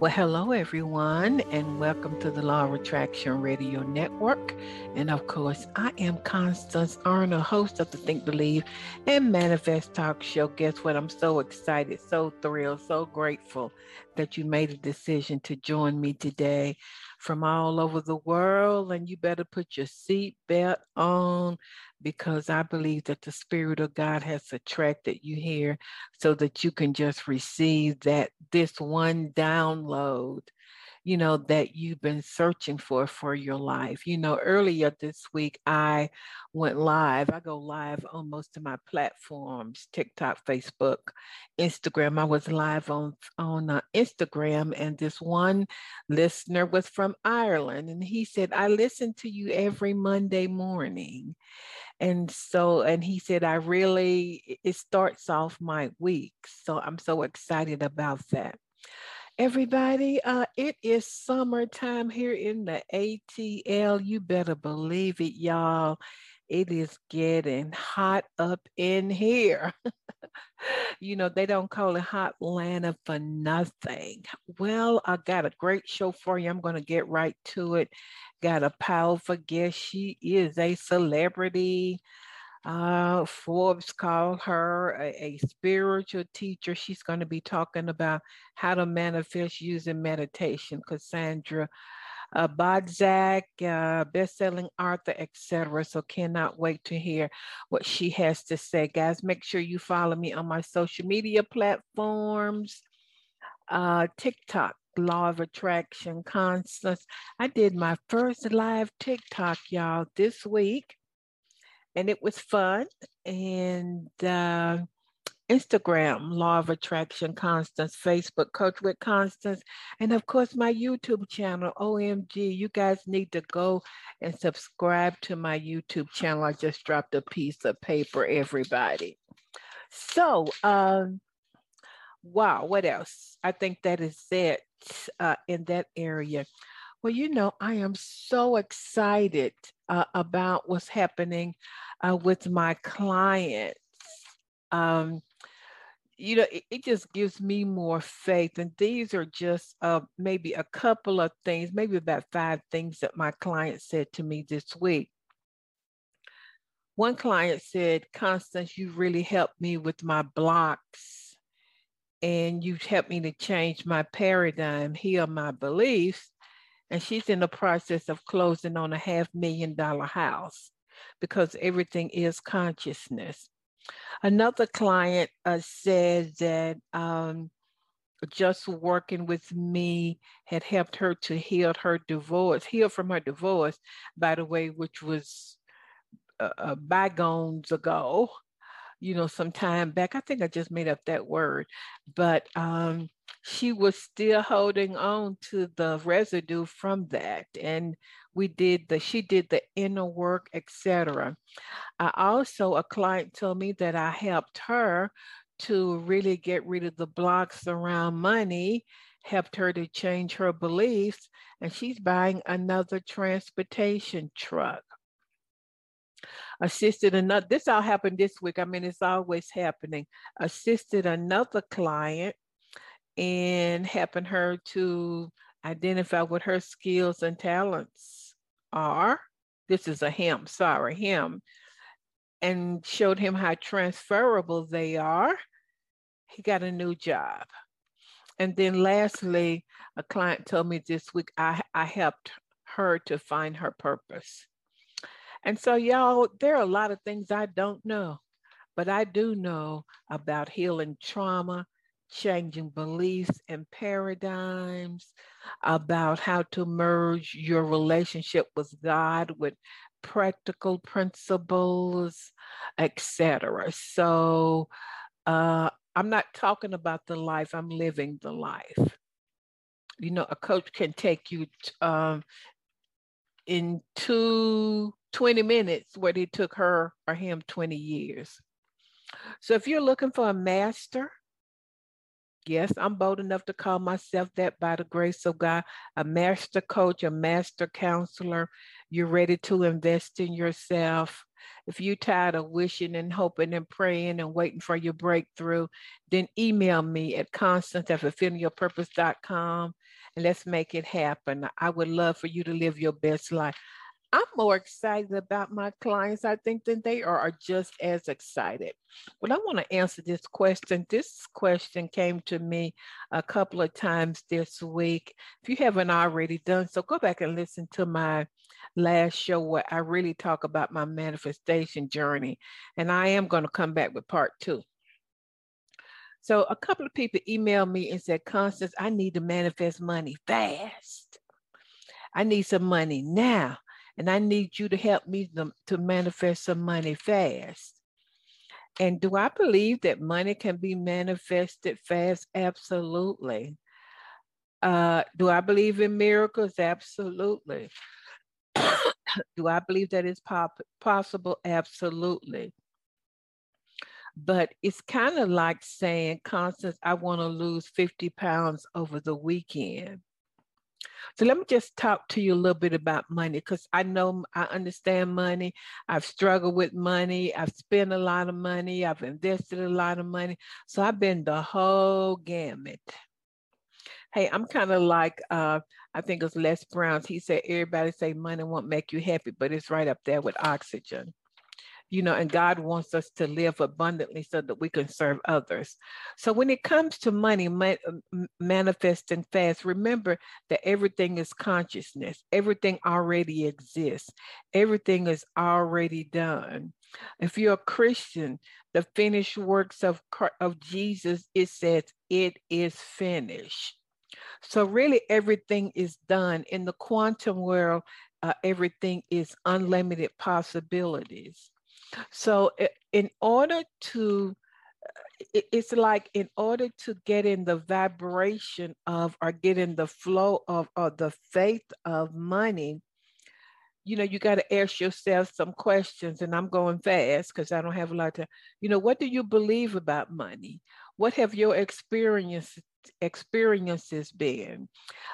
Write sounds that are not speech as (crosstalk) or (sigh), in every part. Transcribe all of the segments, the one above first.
Well, hello, everyone, and welcome to the Law of Attraction Radio Network. And of course, I am Constance Arnold, host of the Think, Believe, and Manifest Talk Show. Guess what? I'm so excited, so thrilled, so grateful that you made a decision to join me today from all over the world. And you better put your seatbelt on because I believe that the Spirit of God has attracted you here so that you can just receive that this one download you know, that you've been searching for for your life. You know, earlier this week, I went live. I go live on most of my platforms TikTok, Facebook, Instagram. I was live on, on uh, Instagram, and this one listener was from Ireland, and he said, I listen to you every Monday morning. And so, and he said, I really, it starts off my week. So I'm so excited about that everybody. Uh, it is summertime here in the ATL. You better believe it, y'all. It is getting hot up in here. (laughs) you know, they don't call it Hot Atlanta for nothing. Well, I got a great show for you. I'm going to get right to it. Got a powerful guest. She is a celebrity. Uh, Forbes called her a, a spiritual teacher. She's going to be talking about how to manifest using meditation. Cassandra uh, Bodzak, uh, best-selling author, etc. So cannot wait to hear what she has to say, guys. Make sure you follow me on my social media platforms, uh, TikTok, Law of Attraction, Constance. I did my first live TikTok, y'all, this week and it was fun. And uh, Instagram, Law of Attraction Constance, Facebook, Coach with Constance, and of course my YouTube channel, OMG. You guys need to go and subscribe to my YouTube channel. I just dropped a piece of paper, everybody. So, um, wow, what else? I think that is it uh, in that area. Well, you know, I am so excited uh, about what's happening uh, with my clients. Um, you know, it, it, just gives me more faith. And these are just uh, maybe a couple of things, maybe about five things that my client said to me this week. One client said, Constance, you really helped me with my blocks and you've helped me to change my paradigm, heal my beliefs and she's in the process of closing on a half million dollar house because everything is consciousness. Another client uh, said that um, just working with me had helped her to heal her divorce, heal from her divorce, by the way, which was uh, uh bygones ago, you know, some time back. I think I just made up that word, but um, she was still holding on to the residue from that and we did the she did the inner work etc i also a client told me that i helped her to really get rid of the blocks around money helped her to change her beliefs and she's buying another transportation truck. Assisted another this all happened this week i mean it's always happening. Assisted another client and helping her to identify what her skills and talents are. This is a him, sorry, him, and showed him how transferable they are. He got a new job. And then lastly, a client told me this week I, I helped her to find her purpose. And so, y'all, there are a lot of things I don't know, but I do know about healing trauma changing beliefs and paradigms, about how to merge your relationship with God with practical principles, etc. So uh, I'm not talking about the life, I'm living the life. You know, a coach can take you um, in two, 20 minutes what it took her or him 20 years. So if you're looking for a master, yes, I'm bold enough to call myself that by the grace of God, a master coach, a master counselor. You're ready to invest in yourself. If you're tired of wishing and hoping and praying and waiting for your breakthrough, then email me at constance at fulfillingyourpurpose.com and let's make it happen. I would love for you to live your best life. I'm more excited about my clients, I think, than they are, are just as excited. But I want to answer this question. This question came to me a couple of times this week. If you haven't already done so, go back and listen to my last show where I really talk about my manifestation journey. And I am going to come back with part two. So a couple of people emailed me and said, Constance, I need to manifest money fast. I need some money now and I need you to help me to, to manifest some money fast. And do I believe that money can be manifested fast? Absolutely. Uh, do I believe in miracles? Absolutely. (coughs) do I believe that it's pop- possible? Absolutely. But it's kind of like saying, Constance, I want to lose 50 pounds over the weekend. So let me just talk to you a little bit about money because I know I understand money. I've struggled with money. I've spent a lot of money. I've invested a lot of money. So I've been the whole gamut. Hey, I'm kind of like uh, I think it's Les Brown's. He said everybody say money won't make you happy, but it's right up there with oxygen you know, and God wants us to live abundantly so that we can serve others. So when it comes to money manifesting fast, remember that everything is consciousness, everything already exists, everything is already done. If you're a Christian, the finished works of, of Jesus, it says it is finished. So really everything is done in the quantum world. Uh, everything is unlimited possibilities. So, in order to, it's like in order to get in the vibration of or get in the flow of or the faith of money, you know, you got to ask yourself some questions. And I'm going fast because I don't have a lot of time. You know, what do you believe about money? What have your experience experiences been?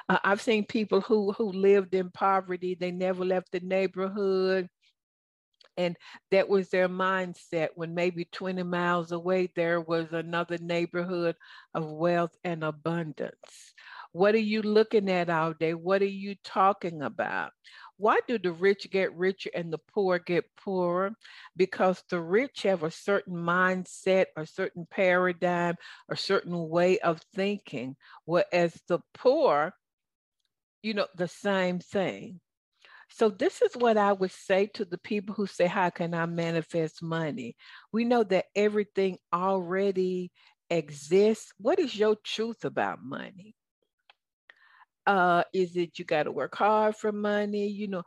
Uh, I've seen people who who lived in poverty. They never left the neighborhood and that was their mindset when maybe 20 miles away there was another neighborhood of wealth and abundance. What are you looking at all day? What are you talking about? Why do the rich get richer and the poor get poorer? Because the rich have a certain mindset, a certain paradigm, a certain way of thinking, whereas the poor, you know, the same thing. So, this is what I would say to the people who say, How can I manifest money? We know that everything already exists. What is your truth about money? Uh, is it you got to work hard for money? You know,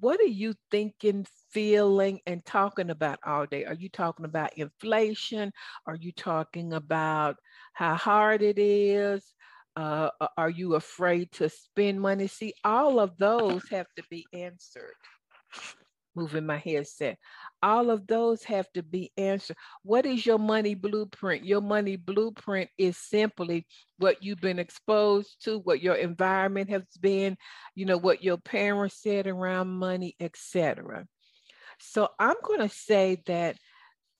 what are you thinking, feeling, and talking about all day? Are you talking about inflation? Are you talking about how hard it is? Uh, are you afraid to spend money? See, all of those have to be answered. Moving my headset. All of those have to be answered. What is your money blueprint? Your money blueprint is simply what you've been exposed to, what your environment has been, you know, what your parents said around money, etc. So I'm going to say that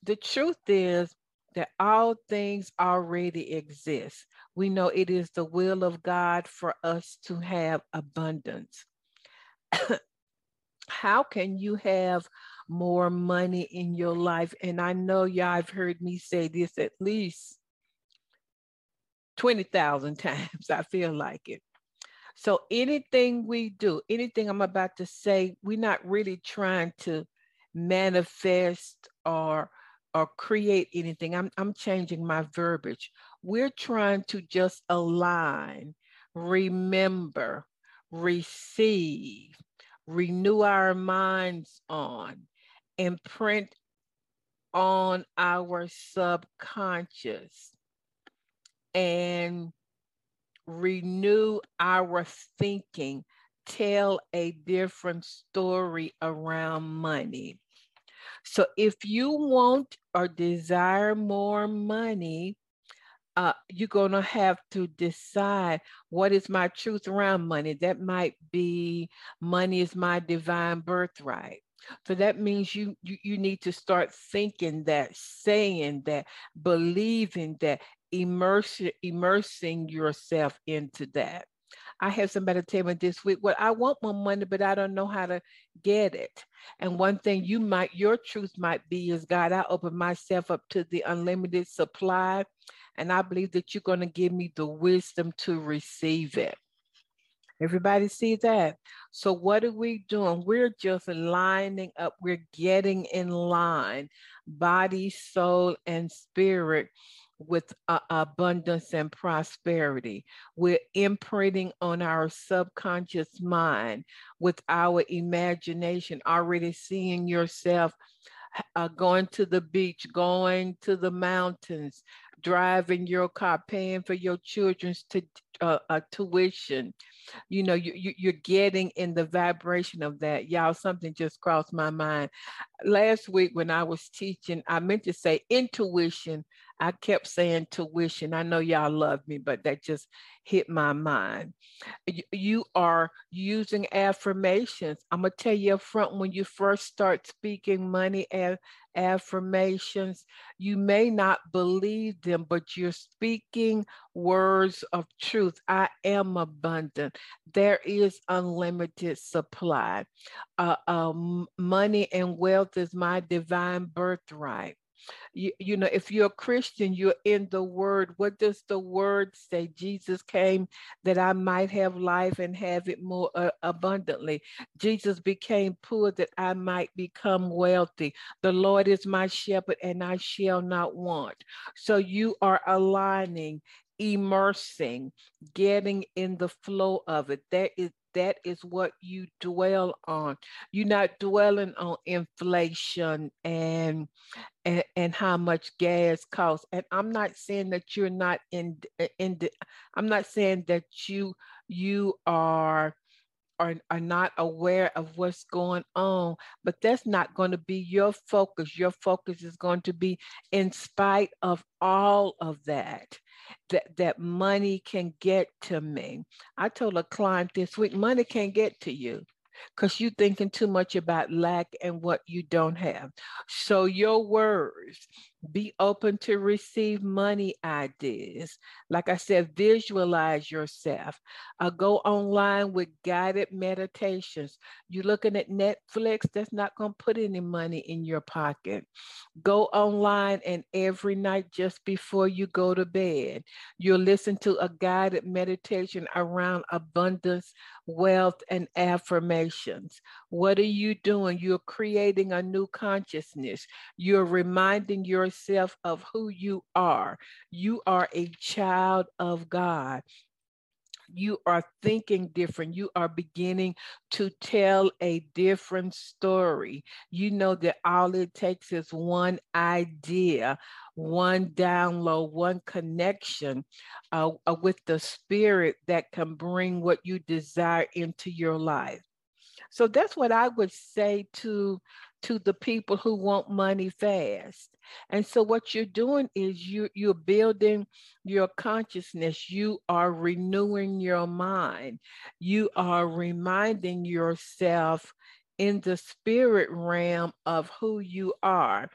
the truth is that all things already exist. We know it is the will of God for us to have abundance. (coughs) How can you have more money in your life? And I know y'all have heard me say this at least 20,000 (laughs) times. I feel like it. So anything we do, anything I'm about to say, we're not really trying to manifest or or create anything. I'm, I'm changing my verbiage. We're trying to just align, remember, receive, renew our minds on, imprint on our subconscious, and renew our thinking, tell a different story around money. So if you want or desire more money, uh, you're going to have to decide what is my truth around money. That might be money is my divine birthright. So that means you, you you need to start thinking that, saying that, believing that, immerse, immersing yourself into that. I have somebody tell me this week, well, I want more money, but I don't know how to get it. And one thing you might, your truth might be is God, I open myself up to the unlimited supply. And I believe that you're going to give me the wisdom to receive it. Everybody see that? So what are we doing? We're just lining up. We're getting in line, body, soul, and spirit with uh, abundance and prosperity. We're imprinting on our subconscious mind with our imagination, already seeing yourself uh, going to the beach, going to the mountains, driving your car, paying for your children's to, uh, uh, tuition. You know, you, you, you're getting in the vibration of that. Y'all, something just crossed my mind. Last week when I was teaching, I meant to say intuition. I kept saying tuition. I know y'all love me, but that just hit my mind. You, are using affirmations. I'm going to tell you up front when you first start speaking money and affirmations, you may not believe them, but you're speaking words of truth. I am abundant. There is unlimited supply. Uh, um, money and wealth is my divine birthright you, you know, if you're a Christian, you're in the word. What does the word say? Jesus came that I might have life and have it more uh, abundantly. Jesus became poor that I might become wealthy. The Lord is my shepherd and I shall not want. So you are aligning immersing, getting in the flow of it. That is that is what you dwell on. You're not dwelling on inflation and and, and how much gas costs. And I'm not saying that you're not in uh, in the, I'm not saying that you you are are, are not aware of what's going on, but that's not going to be your focus. Your focus is going to be in spite of all of that that, that money can get to me. I told a client this week, money can't get to you because you're thinking too much about lack and what you don't have. So your words, be open to receive money ideas. Like I said, visualize yourself. Uh, go online with guided meditations. You're looking at Netflix, that's not going to put any money in your pocket. Go online and every night just before you go to bed, you'll listen to a guided meditation around abundance, wealth, and affirmations. What are you doing? You're creating a new consciousness. You're reminding yourself of who you are. You are a child of God you are thinking different. You are beginning to tell a different story. You know that all it takes is one idea, one download, one connection uh, uh, with the spirit that can bring what you desire into your life. So that's what I would say to to the people who want money fast. And so what you're doing is you you're building your consciousness. You are renewing your mind. You are reminding yourself in the spirit realm of who you are.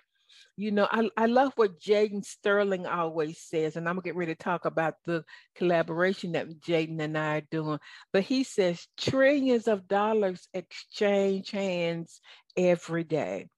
You know, I, I love what Jaden Sterling always says, and I'm gonna get ready to talk about the collaboration that Jaden and I are doing. But he says trillions of dollars exchange hands every day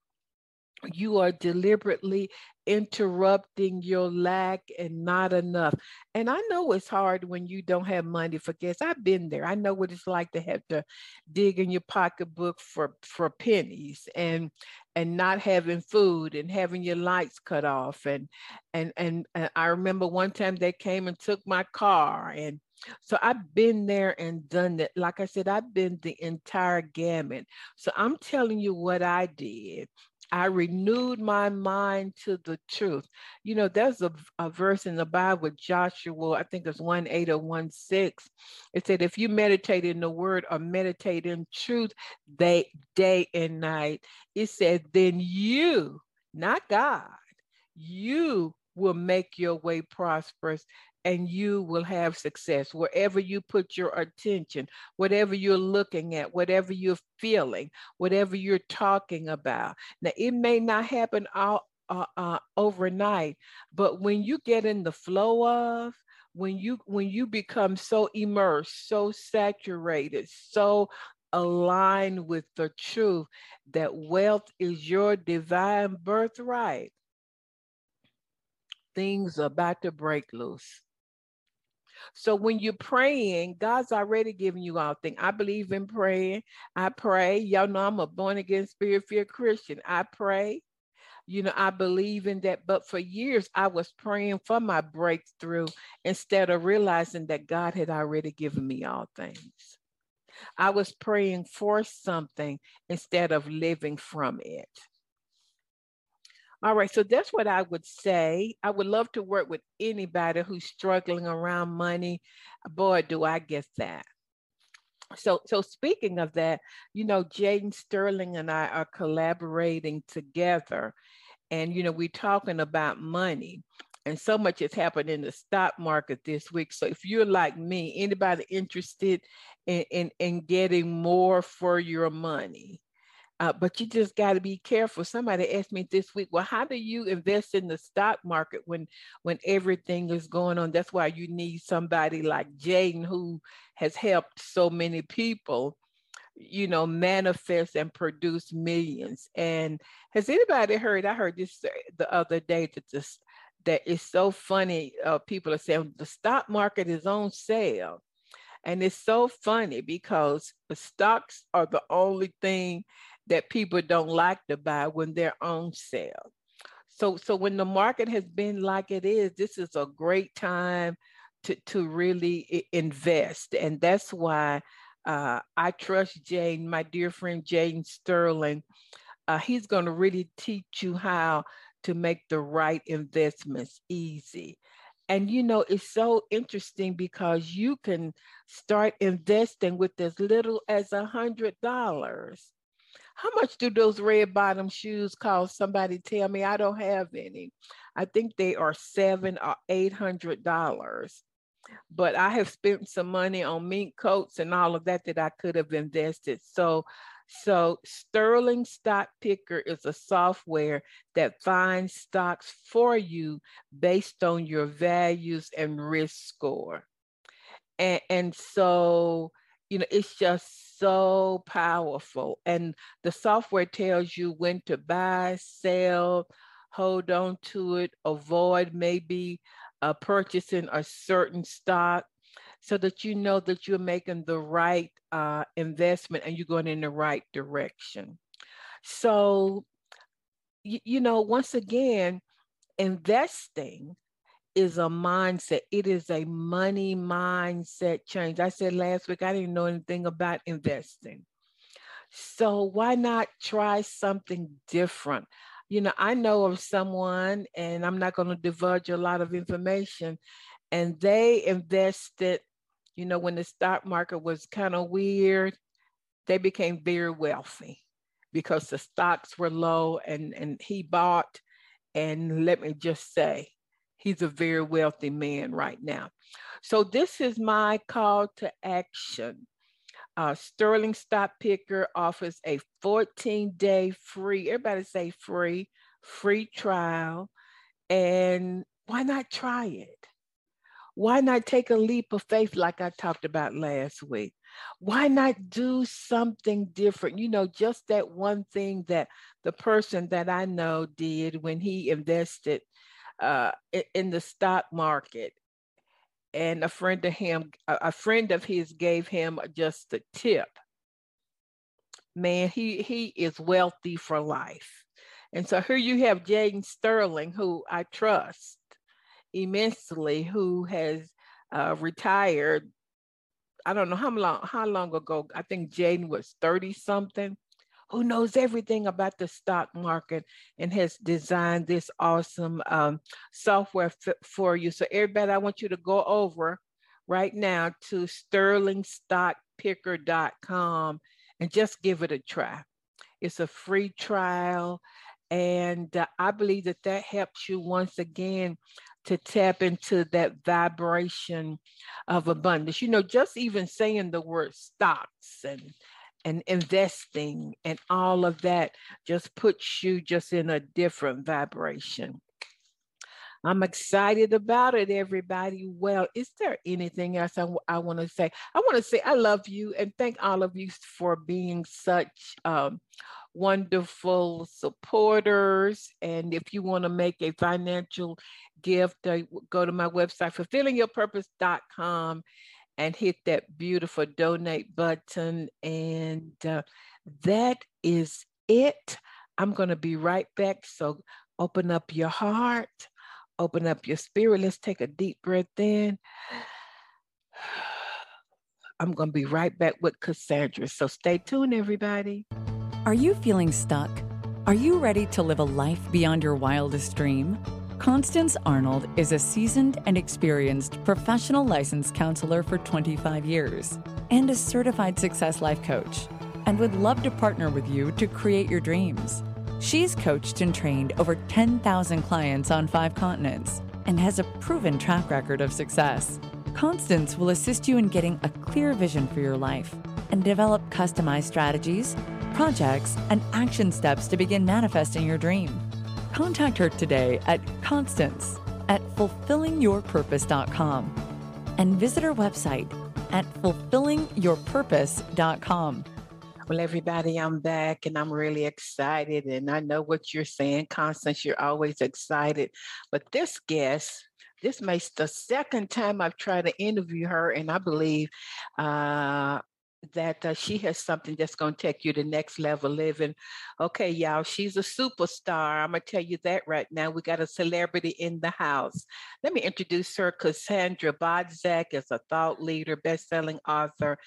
you are deliberately interrupting your lack and not enough. And I know it's hard when you don't have money for gas. I've been there. I know what it's like to have to dig in your pocketbook for for pennies and and not having food and having your lights cut off and and and, and I remember one time they came and took my car and so I've been there and done that. Like I said, I've been the entire gamut. So I'm telling you what I did I renewed my mind to the truth. You know, there's a, a verse in the Bible, with Joshua, I think it's 1 8 or 1 6. It said, if you meditate in the word or meditate in truth day, day and night, it said, then you, not God, you will make your way prosperous and you will have success wherever you put your attention, whatever you're looking at, whatever you're feeling, whatever you're talking about. Now, it may not happen all uh, uh, overnight, but when you get in the flow of, when you when you become so immersed, so saturated, so aligned with the truth that wealth is your divine birthright, things are about to break loose. So when you're praying, God's already given you all things. I believe in praying. I pray. Y'all know I'm a born again spirit filled Christian. I pray. You know, I believe in that. But for years, I was praying for my breakthrough instead of realizing that God had already given me all things. I was praying for something instead of living from it. All right, so that's what I would say. I would love to work with anybody who's struggling around money. Boy, do I get that. So, so speaking of that, you know, Jaden Sterling and I are collaborating together, and you know, we're talking about money and so much has happened in the stock market this week. So if you're like me, anybody interested in, in, in getting more for your money, uh, but you just got to be careful. Somebody asked me this week, well, how do you invest in the stock market when when everything is going on? That's why you need somebody like Jaden who has helped so many people, you know, manifest and produce millions. And has anybody heard? I heard this the other day that this that is so funny. Uh, people are saying the stock market is on sale. And it's so funny because the stocks are the only thing that people don't like to buy when they're on sale. So, so when the market has been like it is, this is a great time to, to really invest. And that's why uh, I trust Jaden, my dear friend Jaden Sterling. Uh, he's going to really teach you how to make the right investments easy. And you know, it's so interesting because you can start investing with as little as a hundred dollars. How much do those red bottom shoes cost? Somebody tell me I don't have any. I think they are seven or eight hundred dollars. But I have spent some money on mink coats and all of that that I could have invested. So so Sterling Stock Picker is a software that finds stocks for you based on your values and risk score. And, and so, you know, it's just so powerful. And the software tells you when to buy, sell, hold on to it, avoid maybe uh, purchasing a certain stock so that you know that you're making the right uh, investment and you're going in the right direction. So, you, you know, once again, investing is a mindset. It is a money mindset change. I said last week I didn't know anything about investing. So why not try something different? You know, I know of someone, and I'm not going to divulge a lot of information, and they invested, you know, when the stock market was kind of weird, they became very wealthy because the stocks were low and, and he bought. And let me just say, He's a very wealthy man right now. So this is my call to action. Uh, Sterling Stock Picker offers a 14 day free, everybody say free, free trial. And why not try it? Why not take a leap of faith like I talked about last week? Why not do something different? You know, just that one thing that the person that I know did when he invested uh, in the stock market. And a friend of him, a friend of his gave him just a tip. Man, he he is wealthy for life. And so here you have Jaden Sterling, who I trust immensely, who has uh, retired. I don't know how long how long ago. I think Jaden was 30 something, who knows everything about the stock market and has designed this awesome um, software f- for you. So, everybody, I want you to go over right now to sterlingstockpicker.com and just give it a try. It's a free trial. And uh, I believe that that helps you once again to tap into that vibration of abundance. You know, just even saying the word stocks and and investing and all of that just puts you just in a different vibration. I'm excited about it, everybody. Well, is there anything else I, I want to say? I want to say I love you and thank all of you for being such um, wonderful supporters. And if you want to make a financial gift, uh, go to my website, fulfillingyourpurpose.com, and hit that beautiful donate button. And uh, that is it. I'm going to be right back. So open up your heart, open up your spirit. Let's take a deep breath in. (sighs) I'm going to be right back with Cassandra. So stay tuned, everybody. Are you feeling stuck? Are you ready to live a life beyond your wildest dream? Constance Arnold is a seasoned and experienced professional licensed counselor for 25 years and a certified success life coach, and would love to partner with you to create your dreams. She's coached and trained over 10,000 clients on five continents and has a proven track record of success. Constance will assist you in getting a clear vision for your life and develop customized strategies projects, and action steps to begin manifesting your dream. Contact her today at Constance at fulfillingyourpurpose.com and visit her website at fulfillingyourpurpose.com. Well, everybody, I'm back and I'm really excited. And I know what you're saying, Constance, you're always excited. But this guest, this makes the second time I've tried to interview her, and I believe uh, that uh, she has something that's going to take you to next level living. Okay, y'all, she's a superstar. I'm going to tell you that right now. We got a celebrity in the house. Let me introduce her. Cassandra Bodzak is a thought leader, best-selling author,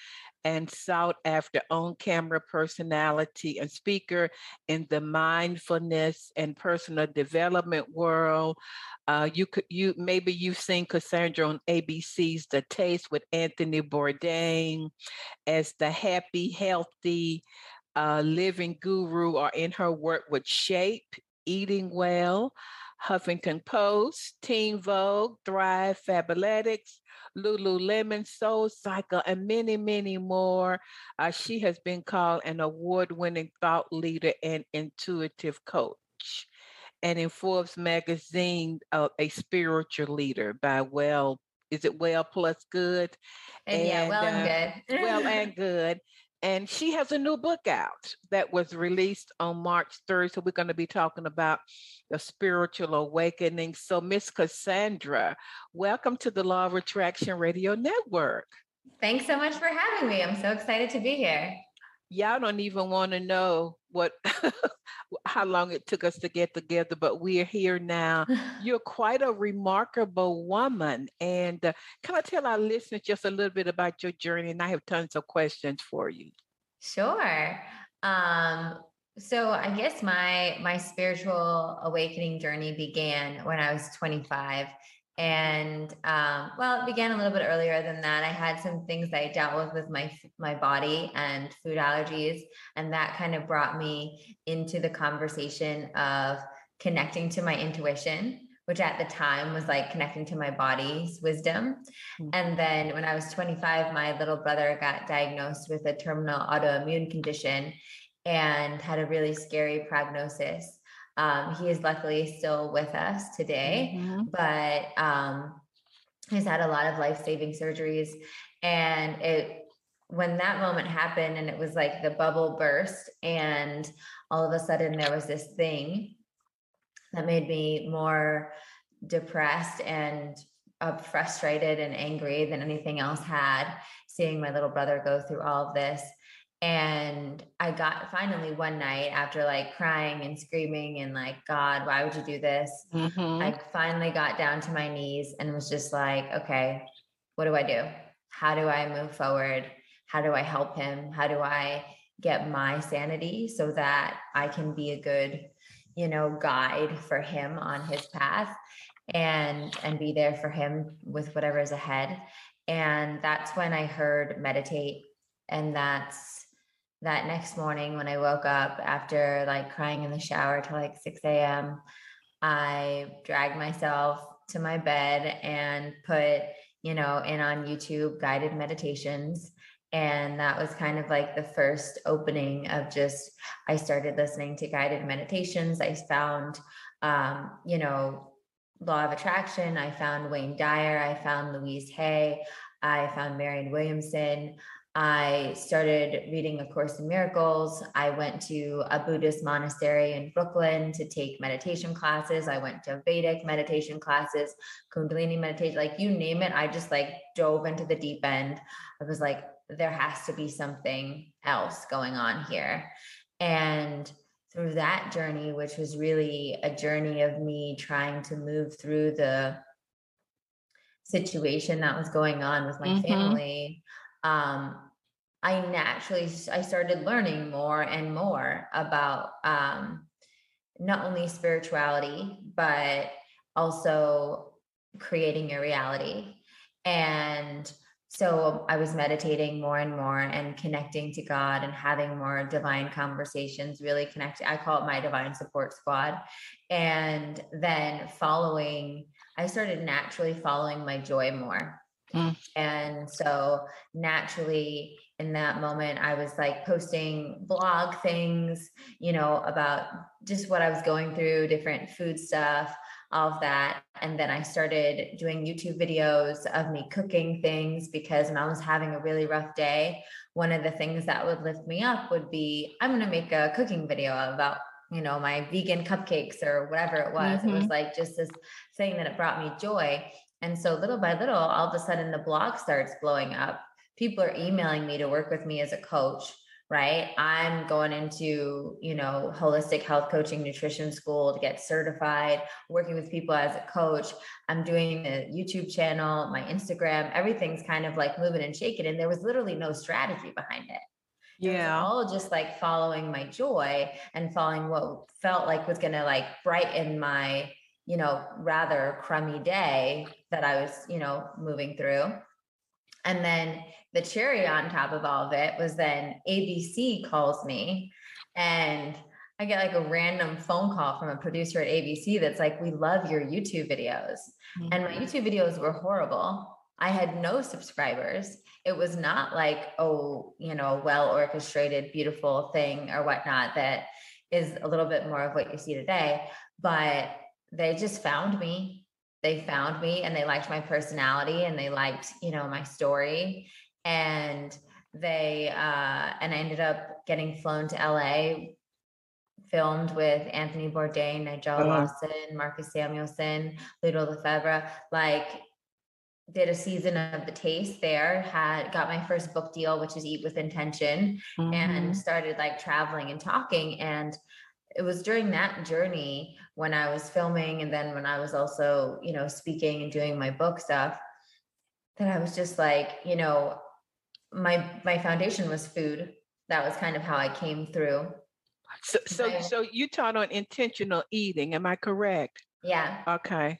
and sought after on camera personality and speaker in the mindfulness and personal development world. Uh, you could you maybe you've seen Cassandra on ABC's The Taste with Anthony Bourdain as the happy, healthy uh, living guru, or in her work with Shape, Eating Well, Huffington Post, Teen Vogue, Thrive, Fabletics, Lululemon, Soul Cycle, and many, many more. Uh, she has been called an award winning thought leader and intuitive coach. And in Forbes magazine, uh, a spiritual leader by Well, is it Well Plus Good? And, and yeah, Well uh, and Good. well and (laughs) Good. And she has a new book out that was released on March 3rd. So we're going to be talking about the spiritual awakening. So, Miss Cassandra, welcome to the Law of Attraction Radio Network. Thanks so much for having me. I'm so excited to be here. Y'all don't even want to know what (laughs) how long it took us to get together, but we're here now. (laughs) You're quite a remarkable woman. And uh, can I tell our listeners just a little bit about your journey? And I have tons of questions for you. Sure. Um, so I guess my my spiritual awakening journey began when I was 25 and um, well it began a little bit earlier than that i had some things that i dealt with with my my body and food allergies and that kind of brought me into the conversation of connecting to my intuition which at the time was like connecting to my body's wisdom mm-hmm. and then when i was 25 my little brother got diagnosed with a terminal autoimmune condition and had a really scary prognosis um, he is luckily still with us today, mm-hmm. but um, he's had a lot of life saving surgeries. And it, when that moment happened, and it was like the bubble burst, and all of a sudden there was this thing that made me more depressed and uh, frustrated and angry than anything else had seeing my little brother go through all of this and I got finally one night after like crying and screaming and like, God, why would you do this? Mm-hmm. I finally got down to my knees and was just like, okay, what do I do? How do I move forward? How do I help him? How do I get my sanity so that I can be a good, you know, guide for him on his path and and be there for him with whatever is ahead. And that's when I heard meditate. And that's that next morning when I woke up after like crying in the shower till like 6 a.m. I dragged myself to my bed and put, you know, in on YouTube guided meditations. And that was kind of like the first opening of just, I started listening to guided meditations. I found, um, you know, Law of Attraction. I found Wayne Dyer. I found Louise Hay. I found Marianne Williamson. I started reading A Course in Miracles. I went to a Buddhist monastery in Brooklyn to take meditation classes. I went to Vedic meditation classes, Kundalini meditation, like you name it. I just like dove into the deep end. I was like, there has to be something else going on here. And through that journey, which was really a journey of me trying to move through the situation that was going on with my mm-hmm. family um, I naturally I started learning more and more about um, not only spirituality but also creating your reality. And so I was meditating more and more and connecting to God and having more divine conversations, really connecting. I call it my divine support squad. And then following, I started naturally following my joy more. Mm. And so naturally in that moment, I was like posting blog things, you know, about just what I was going through, different food stuff, all of that. And then I started doing YouTube videos of me cooking things because when I was having a really rough day, one of the things that would lift me up would be I'm going to make a cooking video about you know my vegan cupcakes or whatever it was mm-hmm. it was mm-hmm. like just this thing that it brought me joy and so little by little, all of a sudden the blog starts blowing up. People are emailing me to work with me as a coach, right? I'm going into, you know, holistic health coaching nutrition school to get certified, working with people as a coach. I'm doing the YouTube channel, my Instagram, everything's kind of like moving and shaking. And there was literally no strategy behind it. Yeah. all just like following my joy and following what felt like was going to like brighten my you know, rather crummy day that I was, you know, moving through. And then the cherry on top of all of it was then ABC calls me and I get like a random phone call from a producer at ABC that's like, we love your YouTube videos. Mm-hmm. And my mm-hmm. YouTube videos were horrible. I had no subscribers. It was not like, oh, you know, well orchestrated, beautiful thing or whatnot that is a little bit more of what you see today. But they just found me. They found me and they liked my personality and they liked, you know, my story. And they uh and I ended up getting flown to LA, filmed with Anthony Bourdain, Nigel uh-huh. Lawson, Marcus Samuelsson, Ludo Lefebvre, like did a season of the taste there had got my first book deal which is eat with intention mm-hmm. and started like traveling and talking and it was during that journey when I was filming and then when I was also, you know, speaking and doing my book stuff that I was just like, you know, my my foundation was food. That was kind of how I came through. So so so you taught on intentional eating, am I correct? Yeah. Okay.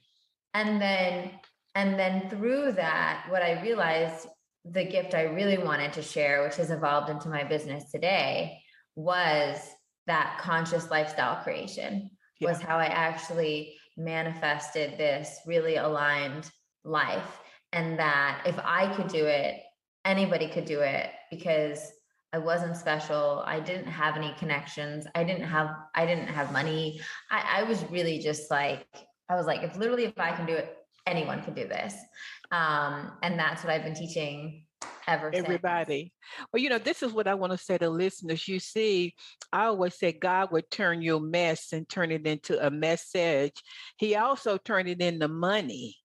And then and then through that what I realized the gift I really wanted to share, which has evolved into my business today, was that conscious lifestyle creation yeah. was how I actually manifested this really aligned life. And that if I could do it, anybody could do it because I wasn't special. I didn't have any connections. I didn't have I didn't have money. I, I was really just like I was like, if literally if I can do it, anyone can do this. Um, and that's what I've been teaching ever everybody since. well you know this is what i want to say to listeners you see i always say god would turn your mess and turn it into a message he also turned it into money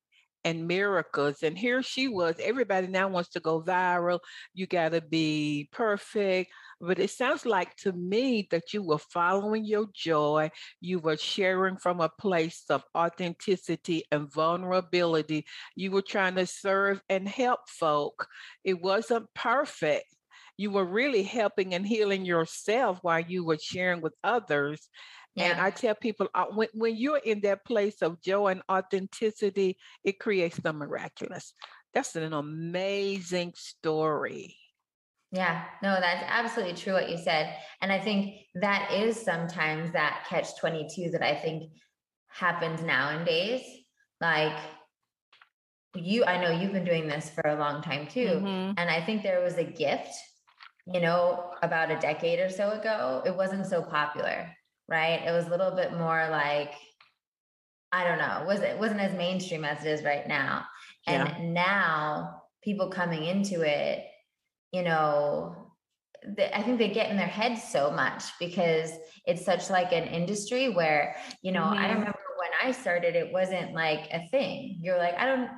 and miracles. And here she was. Everybody now wants to go viral. You got to be perfect. But it sounds like to me that you were following your joy. You were sharing from a place of authenticity and vulnerability. You were trying to serve and help folk. It wasn't perfect you were really helping and healing yourself while you were sharing with others. Yeah. And I tell people uh, when, when you're in that place of joy and authenticity, it creates the miraculous. That's an amazing story. Yeah, no, that's absolutely true what you said. And I think that is sometimes that catch 22 that I think happens nowadays. Like you, I know you've been doing this for a long time too. Mm-hmm. And I think there was a gift, you know, about a decade or so ago. It wasn't so popular, right? It was a little bit more like, I don't know, was it wasn't as mainstream as it is right now. And yeah. now people coming into it you know, the, I think they get in their heads so much because it's such like an industry where, you know, mm-hmm. I remember when I started, it wasn't like a thing. You're like, I don't,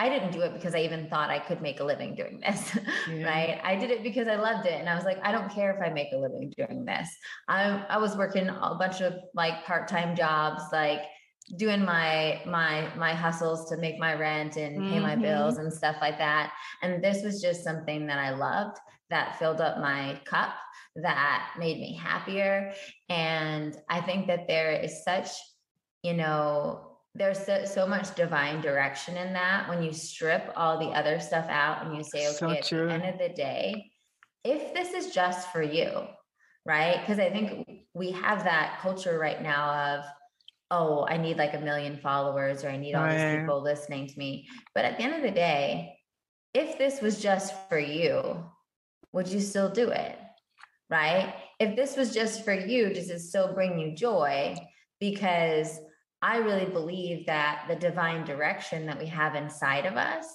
I didn't do it because I even thought I could make a living doing this, (laughs) yeah. right? I did it because I loved it, and I was like, I don't care if I make a living doing this. I I was working a bunch of like part time jobs, like doing my my my hustles to make my rent and mm-hmm. pay my bills mm-hmm. and stuff like that and this was just something that i loved that filled up my cup that made me happier and i think that there is such you know there's so, so much divine direction in that when you strip all the other stuff out and you say okay so at the end of the day if this is just for you right because i think we have that culture right now of oh, I need like a million followers or I need all right. these people listening to me. But at the end of the day, if this was just for you, would you still do it? Right? If this was just for you, does it still bring you joy? Because I really believe that the divine direction that we have inside of us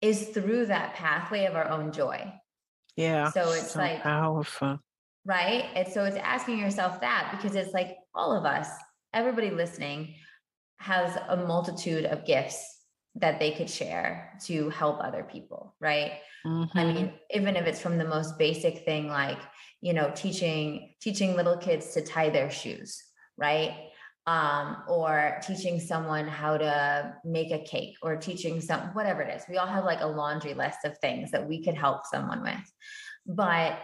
is through that pathway of our own joy. Yeah. So it's so like powerful. Right. And so it's asking yourself that because it's like all of us, everybody listening has a multitude of gifts that they could share to help other people, right? Mm-hmm. I mean, even if it's from the most basic thing like, you know, teaching teaching little kids to tie their shoes, right? Um, or teaching someone how to make a cake or teaching some whatever it is. We all have like a laundry list of things that we could help someone with. But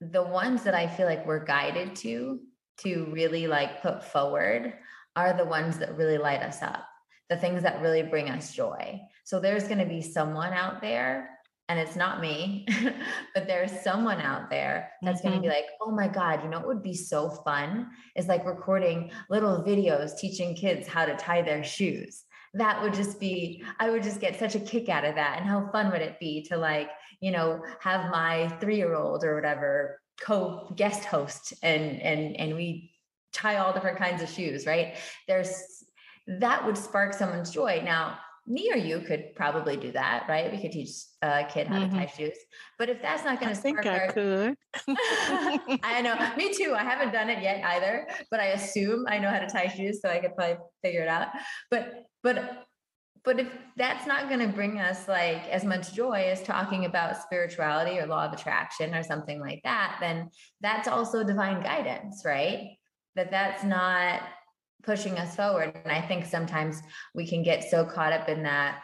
the ones that I feel like we're guided to to really like put forward are the ones that really light us up, the things that really bring us joy. So there's going to be someone out there, and it's not me, (laughs) but there's someone out there that's mm-hmm. going to be like, oh my God, you know what would be so fun? Is like recording little videos teaching kids how to tie their shoes. That would just be, I would just get such a kick out of that. And how fun would it be to like, you know, have my three year old or whatever co guest host and and and we tie all different kinds of shoes right? There's that would spark someone's joy. Now me or you could probably do that right? We could teach a kid how mm-hmm. to tie shoes. But if that's not going to spark I our, could. (laughs) I know. Me too. I haven't done it yet either but i assume i know how to tie shoes so i could probably figure it out. But but but if that's not going to bring us like as much joy as talking about spirituality or law of attraction or something like that, then that's also divine guidance, right? That that's not pushing us forward. And I think sometimes we can get so caught up in that.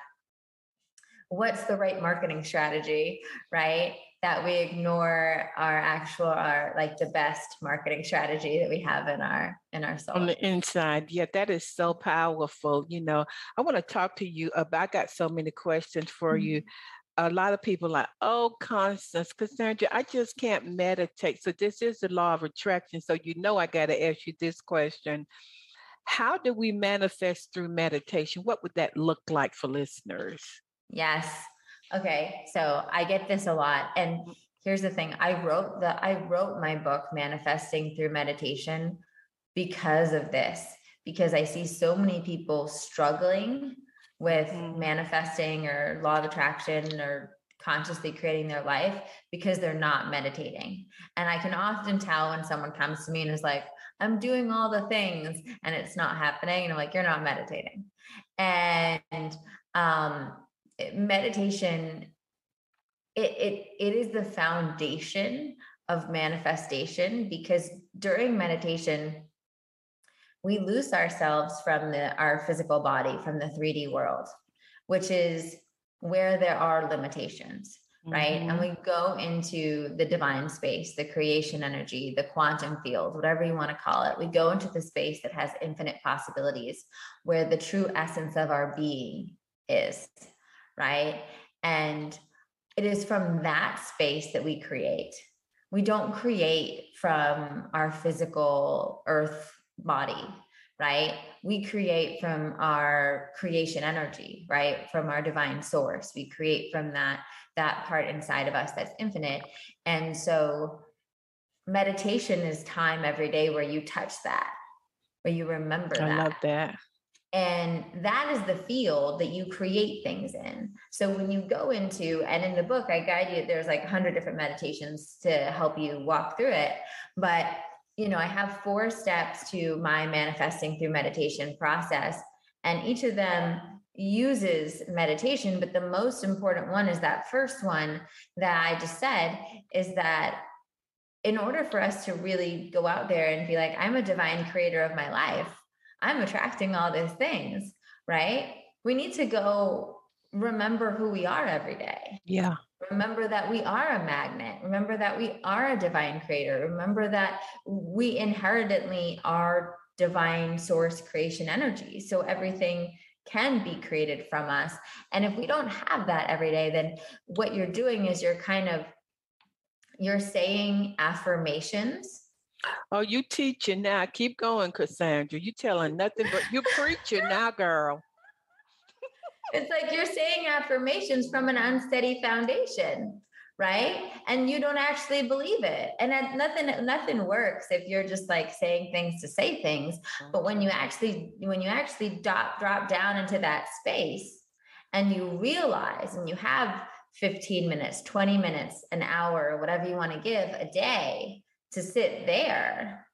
What's the right marketing strategy, right? That we ignore our actual our like the best marketing (laughs) strategy that we have in our in our soul on the inside. Yeah that is so powerful you know. I want to talk to you about i got so many questions for mm-hmm. you a lot of people like oh constance cassandra i just can't meditate. So this is the law of attraction so you know i got to ask you this question. How do we manifest through meditation? What would that look like for listeners? Yes Okay, so I get this a lot. And here's the thing I wrote the I wrote my book Manifesting Through Meditation because of this, because I see so many people struggling with mm. manifesting or law of attraction or consciously creating their life because they're not meditating. And I can often tell when someone comes to me and is like, I'm doing all the things and it's not happening. And I'm like, you're not meditating. And um, meditation it, it it is the foundation of manifestation because during meditation we lose ourselves from the our physical body from the 3D world which is where there are limitations right? And Mhm. we go into the divine space, the creation energy, the quantum field, whatever you want to call it. We go into the space that has infinite possibilities where the true essence of our being is, right? And it is from that space that we create. We don't create from our physical earth body, right? We create from our creation energy, right? From our divine source. We create from that that part inside of us that's infinite. And so meditation is time every day where you touch that, where you remember I that. love that. And that is the field that you create things in. So when you go into, and in the book, I guide you, there's like 100 different meditations to help you walk through it. But, you know, I have four steps to my manifesting through meditation process. And each of them uses meditation. But the most important one is that first one that I just said is that in order for us to really go out there and be like, I'm a divine creator of my life, I'm attracting all these things, right? We need to go remember who we are every day. Yeah. Remember that we are a magnet. Remember that we are a divine creator. Remember that we inherently are divine source creation energy. So everything can be created from us. And if we don't have that every day, then what you're doing is you're kind of you're saying affirmations Oh, you teaching now. Keep going, Cassandra. You telling nothing but you preaching now, girl. It's like you're saying affirmations from an unsteady foundation, right? And you don't actually believe it. And that nothing nothing works if you're just like saying things to say things. But when you actually when you actually drop drop down into that space and you realize and you have 15 minutes, 20 minutes, an hour, whatever you want to give a day to sit there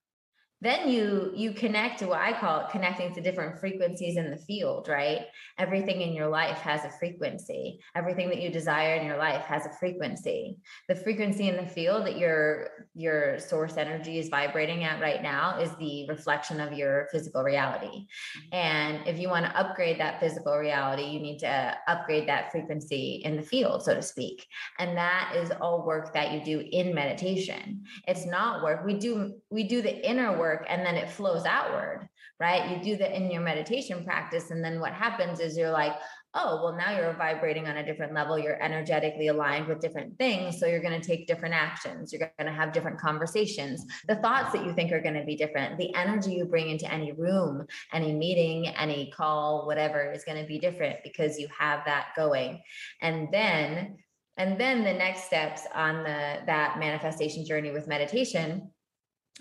then you you connect to what i call it connecting to different frequencies in the field right? Everything in your life has a frequency. Everything that you desire in your life has a frequency. The frequency in the field that your your source energy is vibrating at right now is the reflection of your physical reality. And if you want to upgrade that physical reality you need to upgrade that frequency in the field so to speak. And that is all work that you do in meditation. It's not work we do we do the inner work and then it flows outward right? You do that in your meditation practice and then what happens is you're like oh well now you're vibrating on a different level. You're energetically aligned with different things. So you're going to take different actions. You're going to have different conversations. The thoughts that you think are going to be different the energy you bring into any room any meeting any call whatever is going to be different because you have that going. And then and then the next steps on the that manifestation journey with meditation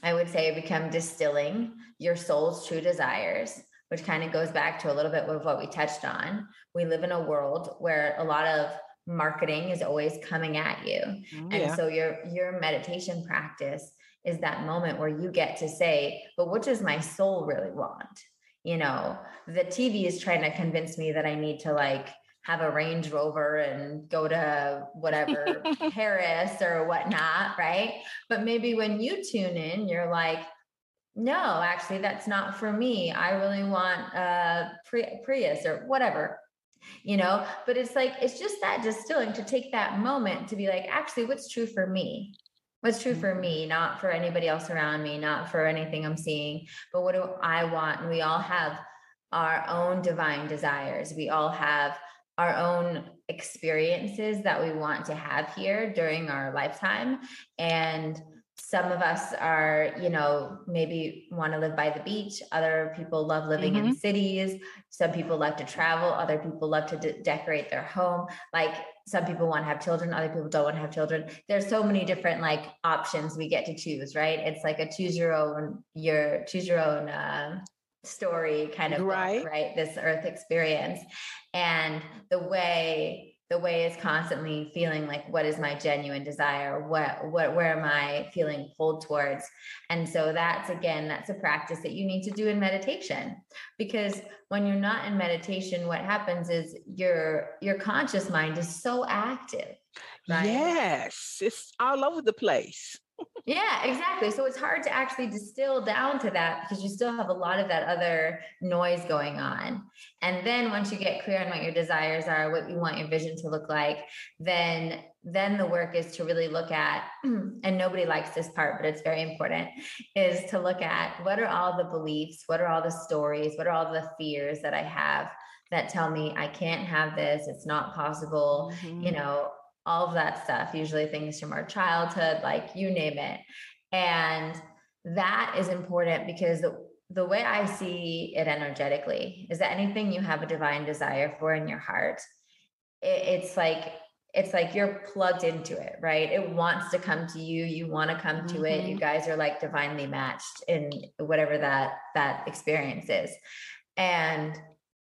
I would say become distilling your soul's true desires, which kind of goes back to a little bit of what we touched on. We live in a world where a lot of marketing is always coming at you. Oh, and Yeah. so your your meditation practice is that moment where you get to say, but what does my soul really want? You know, the TV is trying to convince me that I need to like have a Range Rover and go to whatever (laughs) Paris or whatnot, right? But maybe when you tune in, you're like, no, actually, that's not for me. I really want a Pri- Prius or whatever, you know. But it's like it's just that distilling to take that moment to be like, actually, what's true for me? What's true for me, mm-hmm. not for anybody else around me, not for anything I'm seeing, but what do I want? And we all have our own divine desires. We all have our own experiences that we want to have here during our lifetime. And some of us are, you know, maybe want to live by the beach. Other people love living in cities. Some people love to travel. Other people love to de- decorate their home. Like some people want to have children. Other people don't want to have children. There's so many different like options we get to choose, right? It's like a choose your own, your choose your own, uh, story kind of book, Right. right this earth experience and the way the way is constantly feeling like what is my genuine desire what what where am i feeling pulled towards and so that's again that's a practice that you need to do in meditation because when you're not in meditation what happens is your your conscious mind is so active right? Yes. It's all over the place. Yeah, exactly. So it's hard to actually distill down to that because you still have a lot of that other noise going on. And then once you get clear on what your desires are, what you want your vision to look like, then then the work is to really look at, (clears throat) and nobody likes this part, but it's very important, is to look at what are all the beliefs, what are all the stories, what are all the fears that I have that tell me I can't have this, it's not possible, mm-hmm. you know, all of that stuff, usually things from our childhood, like you name it. And that is important because the, the way I see it energetically is that anything you have a divine desire for in your heart, it, it's like it's like you're plugged into it, right? It wants to come to you. You want to come to mm-hmm. it. You mm-hmm. guys are like divinely matched in whatever that that experience is. And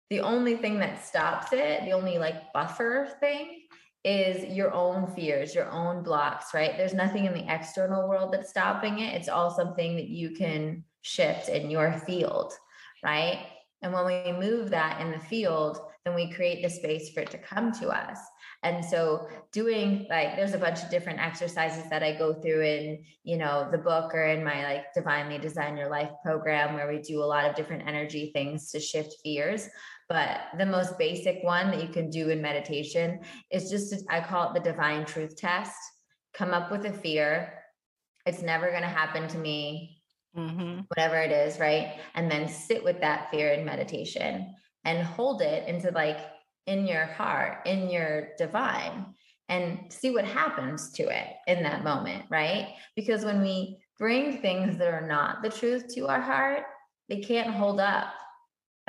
the only thing that stops it, the only like buffer thing is your own fears, your own blocks, right? There's nothing in the external world that's stopping it. It's all something that you can shift in your field, right? And when we move that in the field, then we create the space for it to come to us. And so doing like there's a bunch of different exercises that I go through in, you know, the book or in my like divinely design your life program where we do a lot of different energy things to shift fears. But the most basic one that you can do in meditation is just I call it the divine truth test. Come up with a fear. It's never going to happen to me. Mm-hmm. Whatever it is, right? And then sit with that fear in meditation and hold it into like in your heart, in your divine, and see what happens to it in that moment, right? Because when we bring things that are not the truth to our heart, they can't hold up.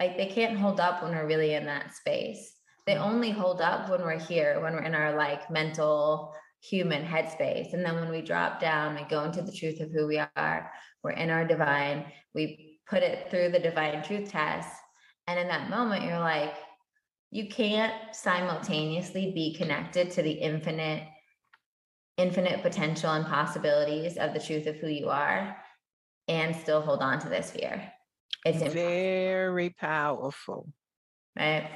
Like they can't hold up when we're really in that space. They mm. only hold up when we're here, when we're in our like mental human headspace. And then when we drop down and go into the truth of who we are, we're in our divine, we put it through the divine truth test. And in that moment, you're like, you can't simultaneously be connected to the infinite infinite potential and possibilities of the truth of who you are and still hold on to this fear it's very powerful. Right?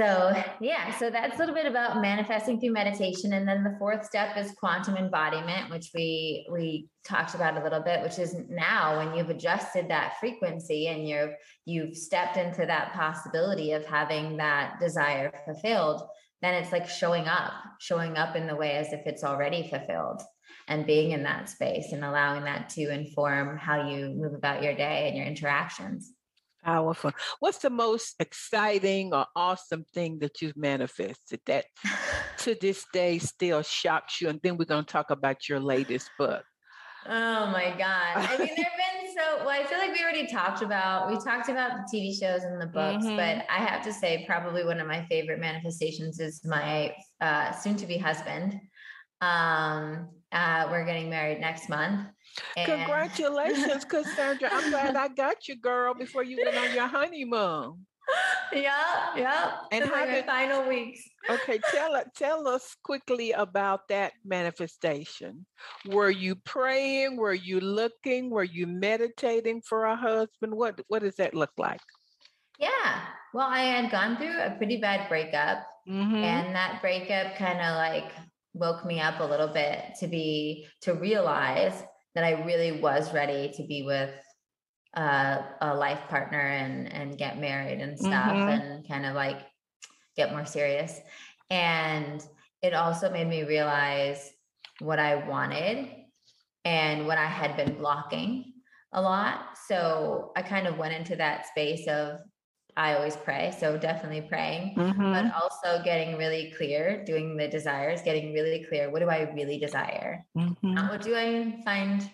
So, yeah, so that's a little bit about manifesting through meditation and then the fourth step is quantum embodiment, which we we talked about a little bit, which is now when you've adjusted that frequency and you've you've stepped into that possibility of having that desire fulfilled, then it's like showing up, showing up in the way as if it's already fulfilled and being in that space and allowing that to inform how you move about your day and your interactions. Powerful. What's the most exciting or awesome thing that you've manifested that (laughs) to this day still shocks you? And then we're going to talk about your latest book. Oh my God. I mean, there have been (laughs) so, well, I feel like we already talked about, we talked about the TV shows and the books, mm-hmm. but I have to say, probably one of my favorite manifestations is my uh, soon to be husband. Um, uh, we're getting married next month. Congratulations, Cassandra. I'm glad I (laughs) got you, girl, before you went on your honeymoon. yeah, yeah. And how did, final weeks. Okay, tell tell us quickly about that manifestation. Were you praying? Were you looking? Were you meditating for a husband? What what does that look like? Yeah. Well, I had gone through a pretty bad breakup. Mm-hmm. And that breakup kind of like woke me up a little bit to be to realize that I really was ready to be with uh, a life partner and and get married and stuff mm-hmm. and kind of like get more serious. And it also made me realize what I wanted and what I had been blocking a lot. So I kind of went into that space of I always pray. So definitely praying, mm-hmm. but also getting really clear, doing the desires, getting really clear. What do I really desire? Mm-hmm. Not what do I find,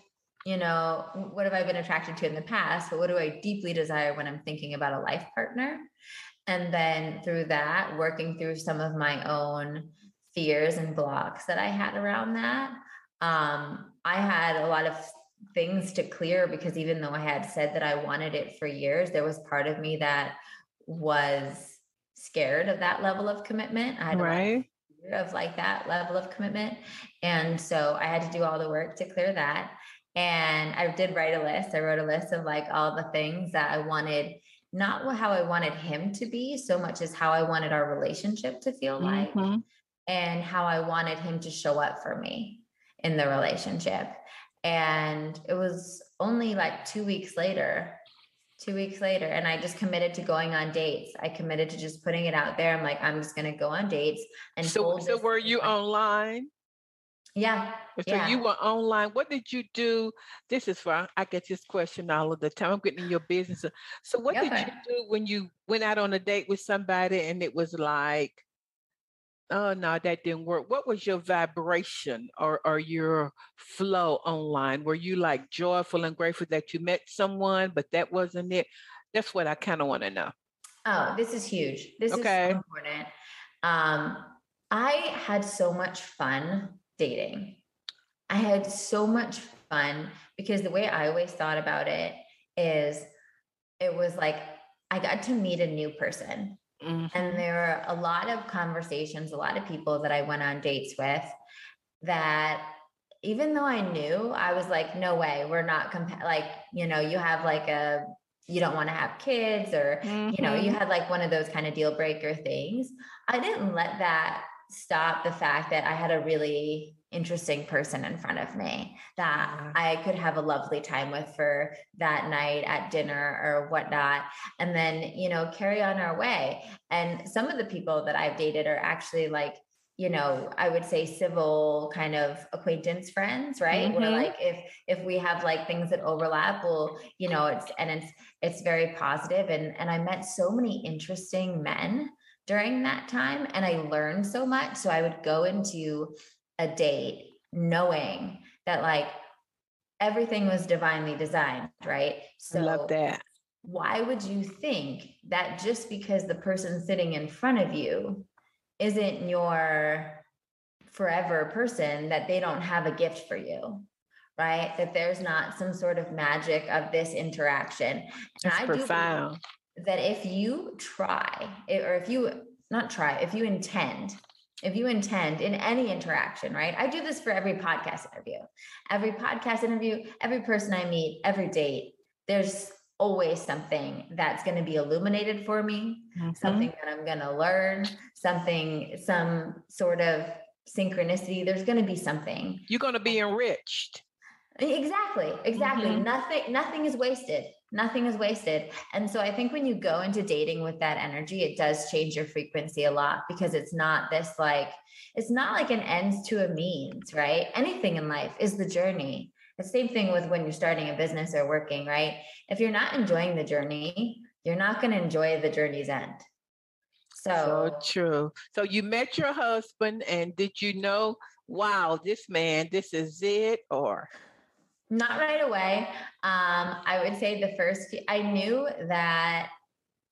you know, what have I been attracted to in the past, but what do I deeply desire when I'm thinking about a life partner? And then through that, working through some of my own fears and blocks that I had around that. Um, I had a lot of things to clear because even though I had said that I wanted it for years, there was part of me that was scared of that level of commitment. I had right. of like that level of commitment. And so I had to do all the work to clear that. And I did write a list. I wrote a list of like all the things that I wanted, not how I wanted him to be so much as how I wanted our relationship to feel mm-hmm. like and how I wanted him to show up for me in the relationship. And it was only like two weeks later two weeks later and i just committed to going on dates. I committed to just putting it out there. I'm like i'm just going to go on dates and so so were you online? Yeah so yeah. you were online. What did you do? This is for i get this question all of the time. I'm getting in your business. So what did you do when you went out on a date with somebody and it was like oh no that didn't work. What was your vibration or, or your flow online? Were you like joyful and grateful that you met someone but that wasn't it? That's what i kind of want to know. Oh this is huge. This okay. is so important. Um i had so much fun dating. I had so much fun because the way i always thought about it is it was like i got to meet a new person Mm-hmm. And there were a lot of conversations, a lot of people that I went on dates with that even though I knew, I was like, no way, we're not compa- like, you know, you have like a, you don't want to have kids or, mm-hmm. you know, you mm-hmm. had like one of those kind of deal breaker things. I didn't let that stop the fact that I had a really interesting person in front of me that I could have a lovely time with for that night at dinner or whatnot. And then, you know, carry on our way. And some of the people that I've dated are actually like, you know i would say civil kind of acquaintance friends right mm-hmm. where like if if we have like things that overlap well you know it's and it's it's very positive and and i met so many interesting men during that time and i learned so much so i would go into a date knowing that like everything was divinely designed, right? So I love that. Why would you think that just because the person sitting in front of you isn't your forever person that they don't have a gift for you? Right? That there's not some sort of magic of this interaction. That's and I profound. do that if you try, eh, or if you not try, if you intend if you intend in any interaction, right? I do this for every podcast interview. Every podcast interview, every person I meet, every date, there's always something that's going to be illuminated for me, mm-hmm. something that I'm going to learn, something, some sort of synchronicity. There's going to be something. You're going to be enriched. Exactly. Exactly. Mm-hmm. Nothing, nothing is wasted nothing is wasted. And so I think when you go into dating with that energy, it does change your frequency a lot because it's not this like, it's not like an ends to a means, right? Anything in life is the journey. The same thing with when you're starting a business or working, right? If you're not enjoying the journey, you're not going to enjoy the journey's end. So, so true. So you met your husband, and did you know, wow, this man, this is it, or not right away. Um, I would say the first, I knew that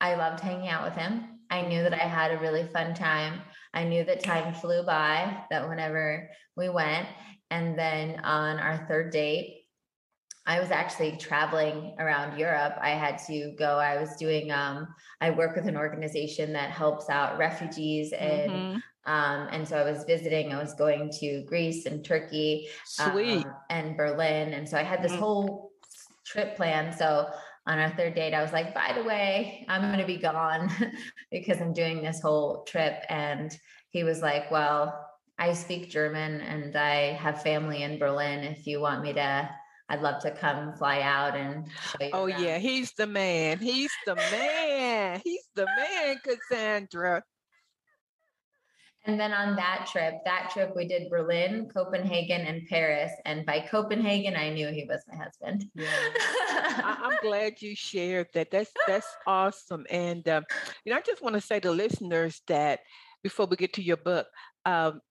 I loved hanging out with him. I knew that I had a really fun time. I knew that time flew by, that whenever we went. And then on our third date, I was actually traveling around Europe. I had to go. I was doing. Um, I work with an organization that helps out refugees and mm-hmm. Um, and so I was visiting, I was going to Greece and Turkey Sweet. Um, and Berlin. And so I had this mm-hmm. whole trip planned. So on our third date, I was like, by the way, I'm going to be gone (laughs) because I'm doing this whole trip. And he was like, well, I speak German and I have family in Berlin. If you want me to, I'd love to come fly out and Oh around. yeah, he's the man. He's the man. He's the man, Cassandra. And then on that trip, that trip we did Berlin, Copenhagen, and Paris. And by Copenhagen, I knew he was my husband. Yeah. (laughs) I, am glad you shared that. That's that's awesome. And um, you know, I just want to say to listeners that before we get to your book, um,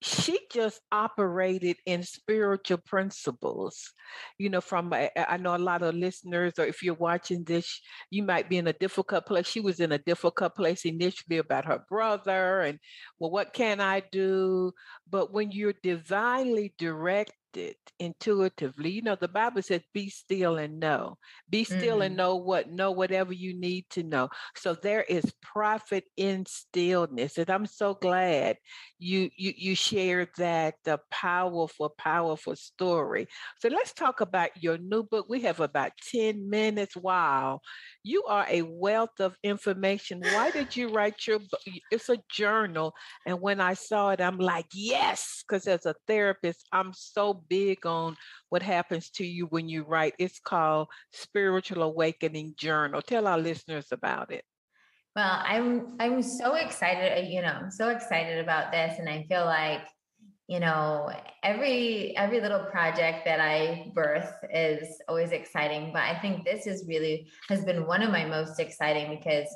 she just operated in spiritual principles you know from i know a lot of listeners or if you're watching this you might be in a difficult place she was in a difficult place initially about her brother and well what can i do? But when you're divinely direct it intuitively. You know, the Bible says, be still and know. Be still mm-hmm. and know what, know whatever you need to know. So there is profit in stillness. And I'm so glad you you you shared that the powerful, powerful story. So let's talk about your new book. We have about 10 minutes. Wow. You are a wealth of information. Why did you write your book? It's a journal. And when I saw it, I'm like, yes, because as a therapist, I'm so big on what happens to you when you write. It's called Spiritual Awakening Journal. Tell our listeners about it. Well, I'm I'm so excited, uh, you know, I'm so excited about this and I feel like you know every every little project that i birth is always exciting but i think this is really has been one of my most exciting because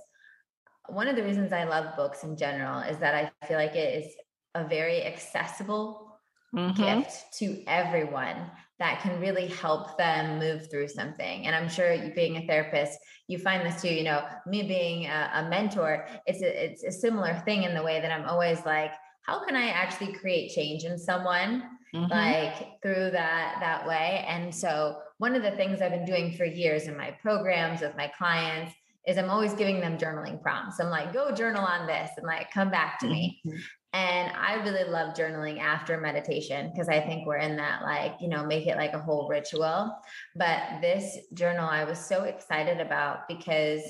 one of the reasons i love books in general is that i feel like it is a very accessible mm-hmm. gift to everyone that can really help them move through something. And I'm sure you being a therapist, you find this too, you know, me being a, a mentor, it's a, it's a similar thing in the way that I'm always like, how can I actually create change in someone? Mm-hmm. like through that that way and so one of the things i've been doing for years in my programs with my clients is i'm always giving them journaling prompts i'm like go journal on this and like come back to me mm-hmm. And I really love journaling after meditation because I think we're in that, like, you know, make it like a whole ritual. But this journal I was so excited about because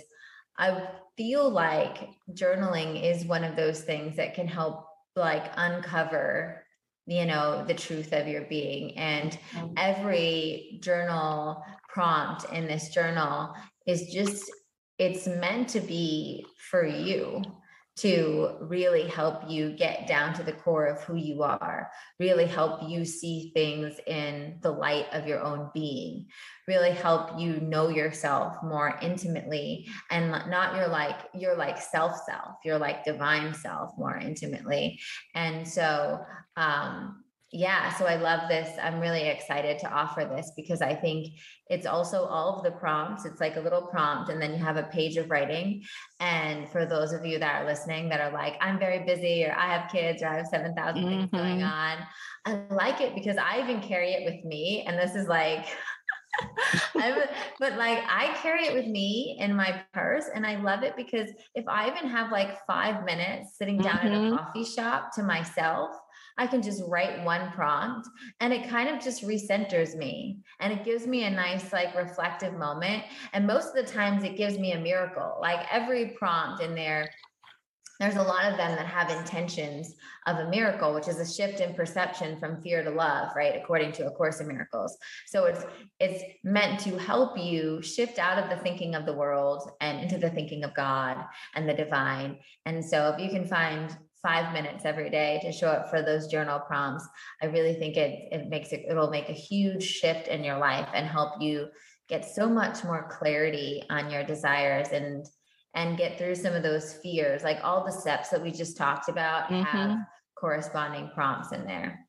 I feel like journaling is one of those things that can help, like, uncover, you know, the truth of your being. And mm-hmm. every journal prompt in this journal is just, it's meant to be for you to really help you get down to the core of who you are, really help you see things in the light of your own being, really help you know yourself more intimately and not your like your like self self, your like divine self more intimately. And so um yeah, so I love this. I'm really excited to offer this because I think it's also all of the prompts. It's like a little prompt, and then you have a page of writing. And for those of you that are listening that are like, I'm very busy, or I have kids, or I have 7,000 mm-hmm. things going mm-hmm. on, I like it because I even carry it with me. And this is like, (laughs) but like I carry it with me in my purse and I love it because if I even have like five minutes sitting down mm-hmm. in a coffee shop to myself, I can just write one prompt and it kind of just recenters me and it gives me a nice, like, reflective moment. And most of the times it gives me a miracle. Like every prompt in there, there's a lot of them that have intentions of a miracle which is a shift in perception from fear to love right according to a course in miracles so it's it's meant to help you shift out of the thinking of the world and into the thinking of god and the divine and so if you can find five minutes every day to show up for those journal prompts, I really think it it makes it it'll make a huge shift in your life and help you get so much more clarity on your desires and and get through some of those fears. Like all the steps that we just talked about mm-hmm. have corresponding prompts in there.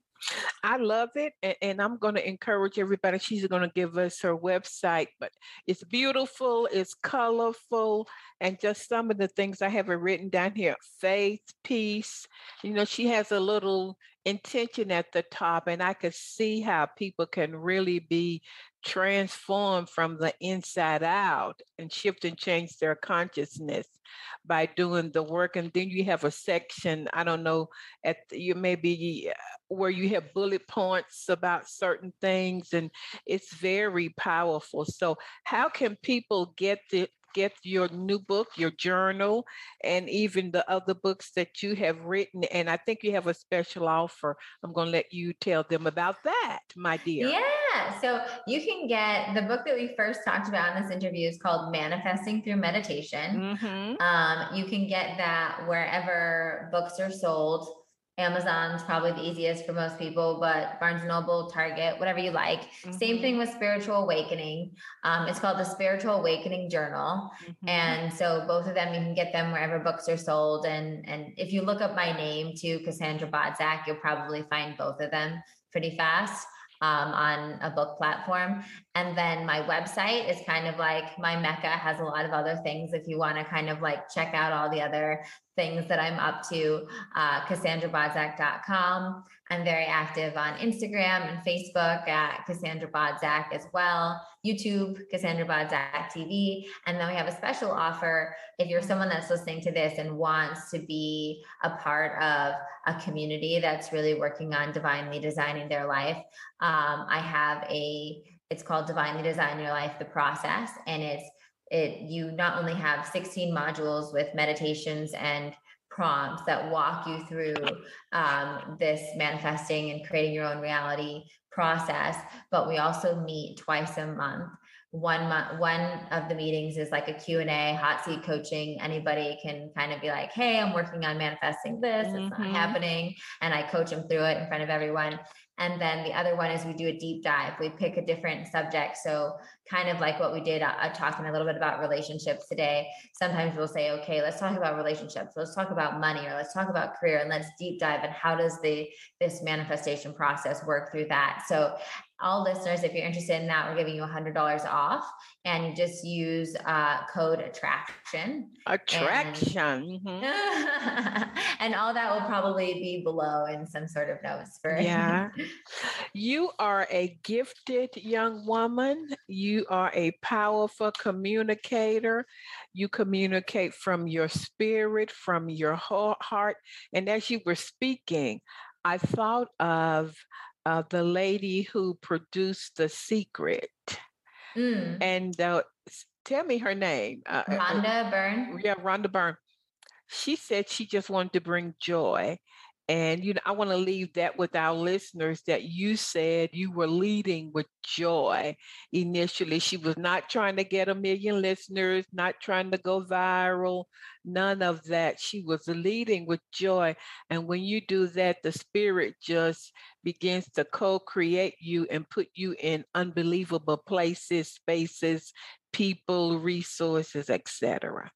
I love it. And, and I'm going to encourage everybody. She's going to give us her website, but it's beautiful, it's colorful, and just some of the things I have written down here faith, peace. You know, she has a little intention at the top, and I could see how people can really be transformed from the inside out and shift and change their consciousness by doing the work. And then you have a section, I don't know, at you maybe uh, where you have bullet points about certain things, and it's very powerful. So, how can people get the get your new book, your journal, and even the other books that you have written. And I think you have a special offer. I'm going to let you tell them about that, my dear. Yeah. So you can get the book that we first talked about in this interview is called Manifesting Through Meditation. Mm-hmm. Um, you can get that wherever books are sold. Amazon's probably the easiest for most people, but Barnes and Noble, Target, whatever you like. Mm-hmm. Same thing with Spiritual Awakening. Um, it's called the Spiritual Awakening Journal, mm-hmm. and so both of them you can get them wherever books are sold. And and if you look up my name too, Cassandra Bodzak, you'll probably find both of them pretty fast um, on a book platform. And then my website is kind of like my mecca has a lot of other things. If you want to kind of like check out all the other things that I'm up to, uh, CassandraBodzak.com. I'm very active on Instagram and Facebook at Cassandra Bodzak as well. YouTube, Cassandra Bodzak TV. And then we have a special offer if you're someone that's listening to this and wants to be a part of a community that's really working on divinely designing their life. Um, I have a, it's called Divinely Design Your Life, the process. And it's, it, you not only have 16 modules with meditations and prompts that walk you through um, this manifesting and creating your own reality process. But we also meet twice a month one month one of the meetings is like a q&a hot seat coaching anybody can kind of be like hey i'm working on manifesting this mm-hmm. it's not mm-hmm. happening and i coach them through it in front of everyone and then the other one is we do a deep dive. We pick a different subject. So, kind of like what we did, uh, talking a little bit about relationships today. Sometimes we'll say, okay, let's talk about relationships. Let's talk about money or let's talk about career and let's deep dive and how does the this manifestation process work through that. So, all listeners, if you're interested in that, we're giving you $100 off and you just use uh, code attraction. Attraction. And, mm-hmm. (laughs) and all that will probably be below in some sort of notes for (laughs) Yeah. you are a gifted young woman. You are a powerful communicator. You communicate from your spirit, from your heart. And as you were speaking, I thought of uh, the lady who produced The Secret. Mm. And uh, tell me her name. Uh, uh, uh Rhonda Byrne. Yeah, Rhonda Byrne. She said she just wanted to bring joy. And you know, I want to leave that with our listeners that you said you were leading with joy initially. She was not trying to get a million listeners, not trying to go viral, none of that. She was leading with joy. And when you do that, the spirit just begins to co-create you and put you in unbelievable places, spaces, people, resources, etc.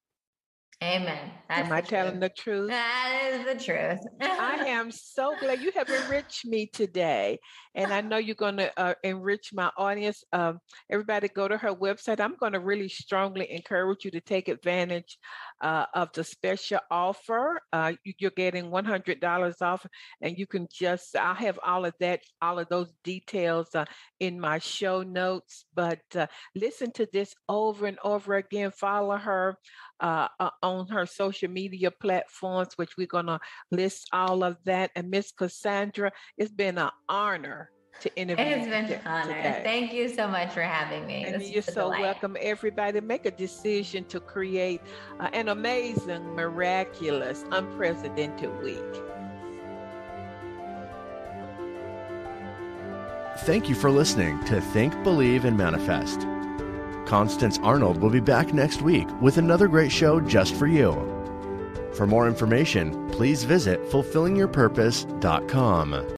Amen. That's Am I telling the truth? That is the truth. I (laughs) am so glad you have enriched me today. And I know you're going to uh, enrich my audience. Um, everybody go to her website. I'm going to really strongly encourage you to take advantage uh, of the special offer. Uh, you, are getting $100 off, and you can just, I'll have all of that, all of those details uh, in my show notes. But uh, listen to this over and over again. Follow her uh, uh, on her social media platforms, which we're going to list all of that. And Miss Cassandra, it's been an honor to interview. It's been an honor. Today. Thank you so much for having me. And this you're so delight. welcome. Everybody, make a decision to create uh, an amazing, miraculous, unprecedented week. Thank you for listening to Think, Believe, and Manifest. Constance Arnold will be back next week with another great show just for you. For more information, please visit fulfillingyourpurpose.com.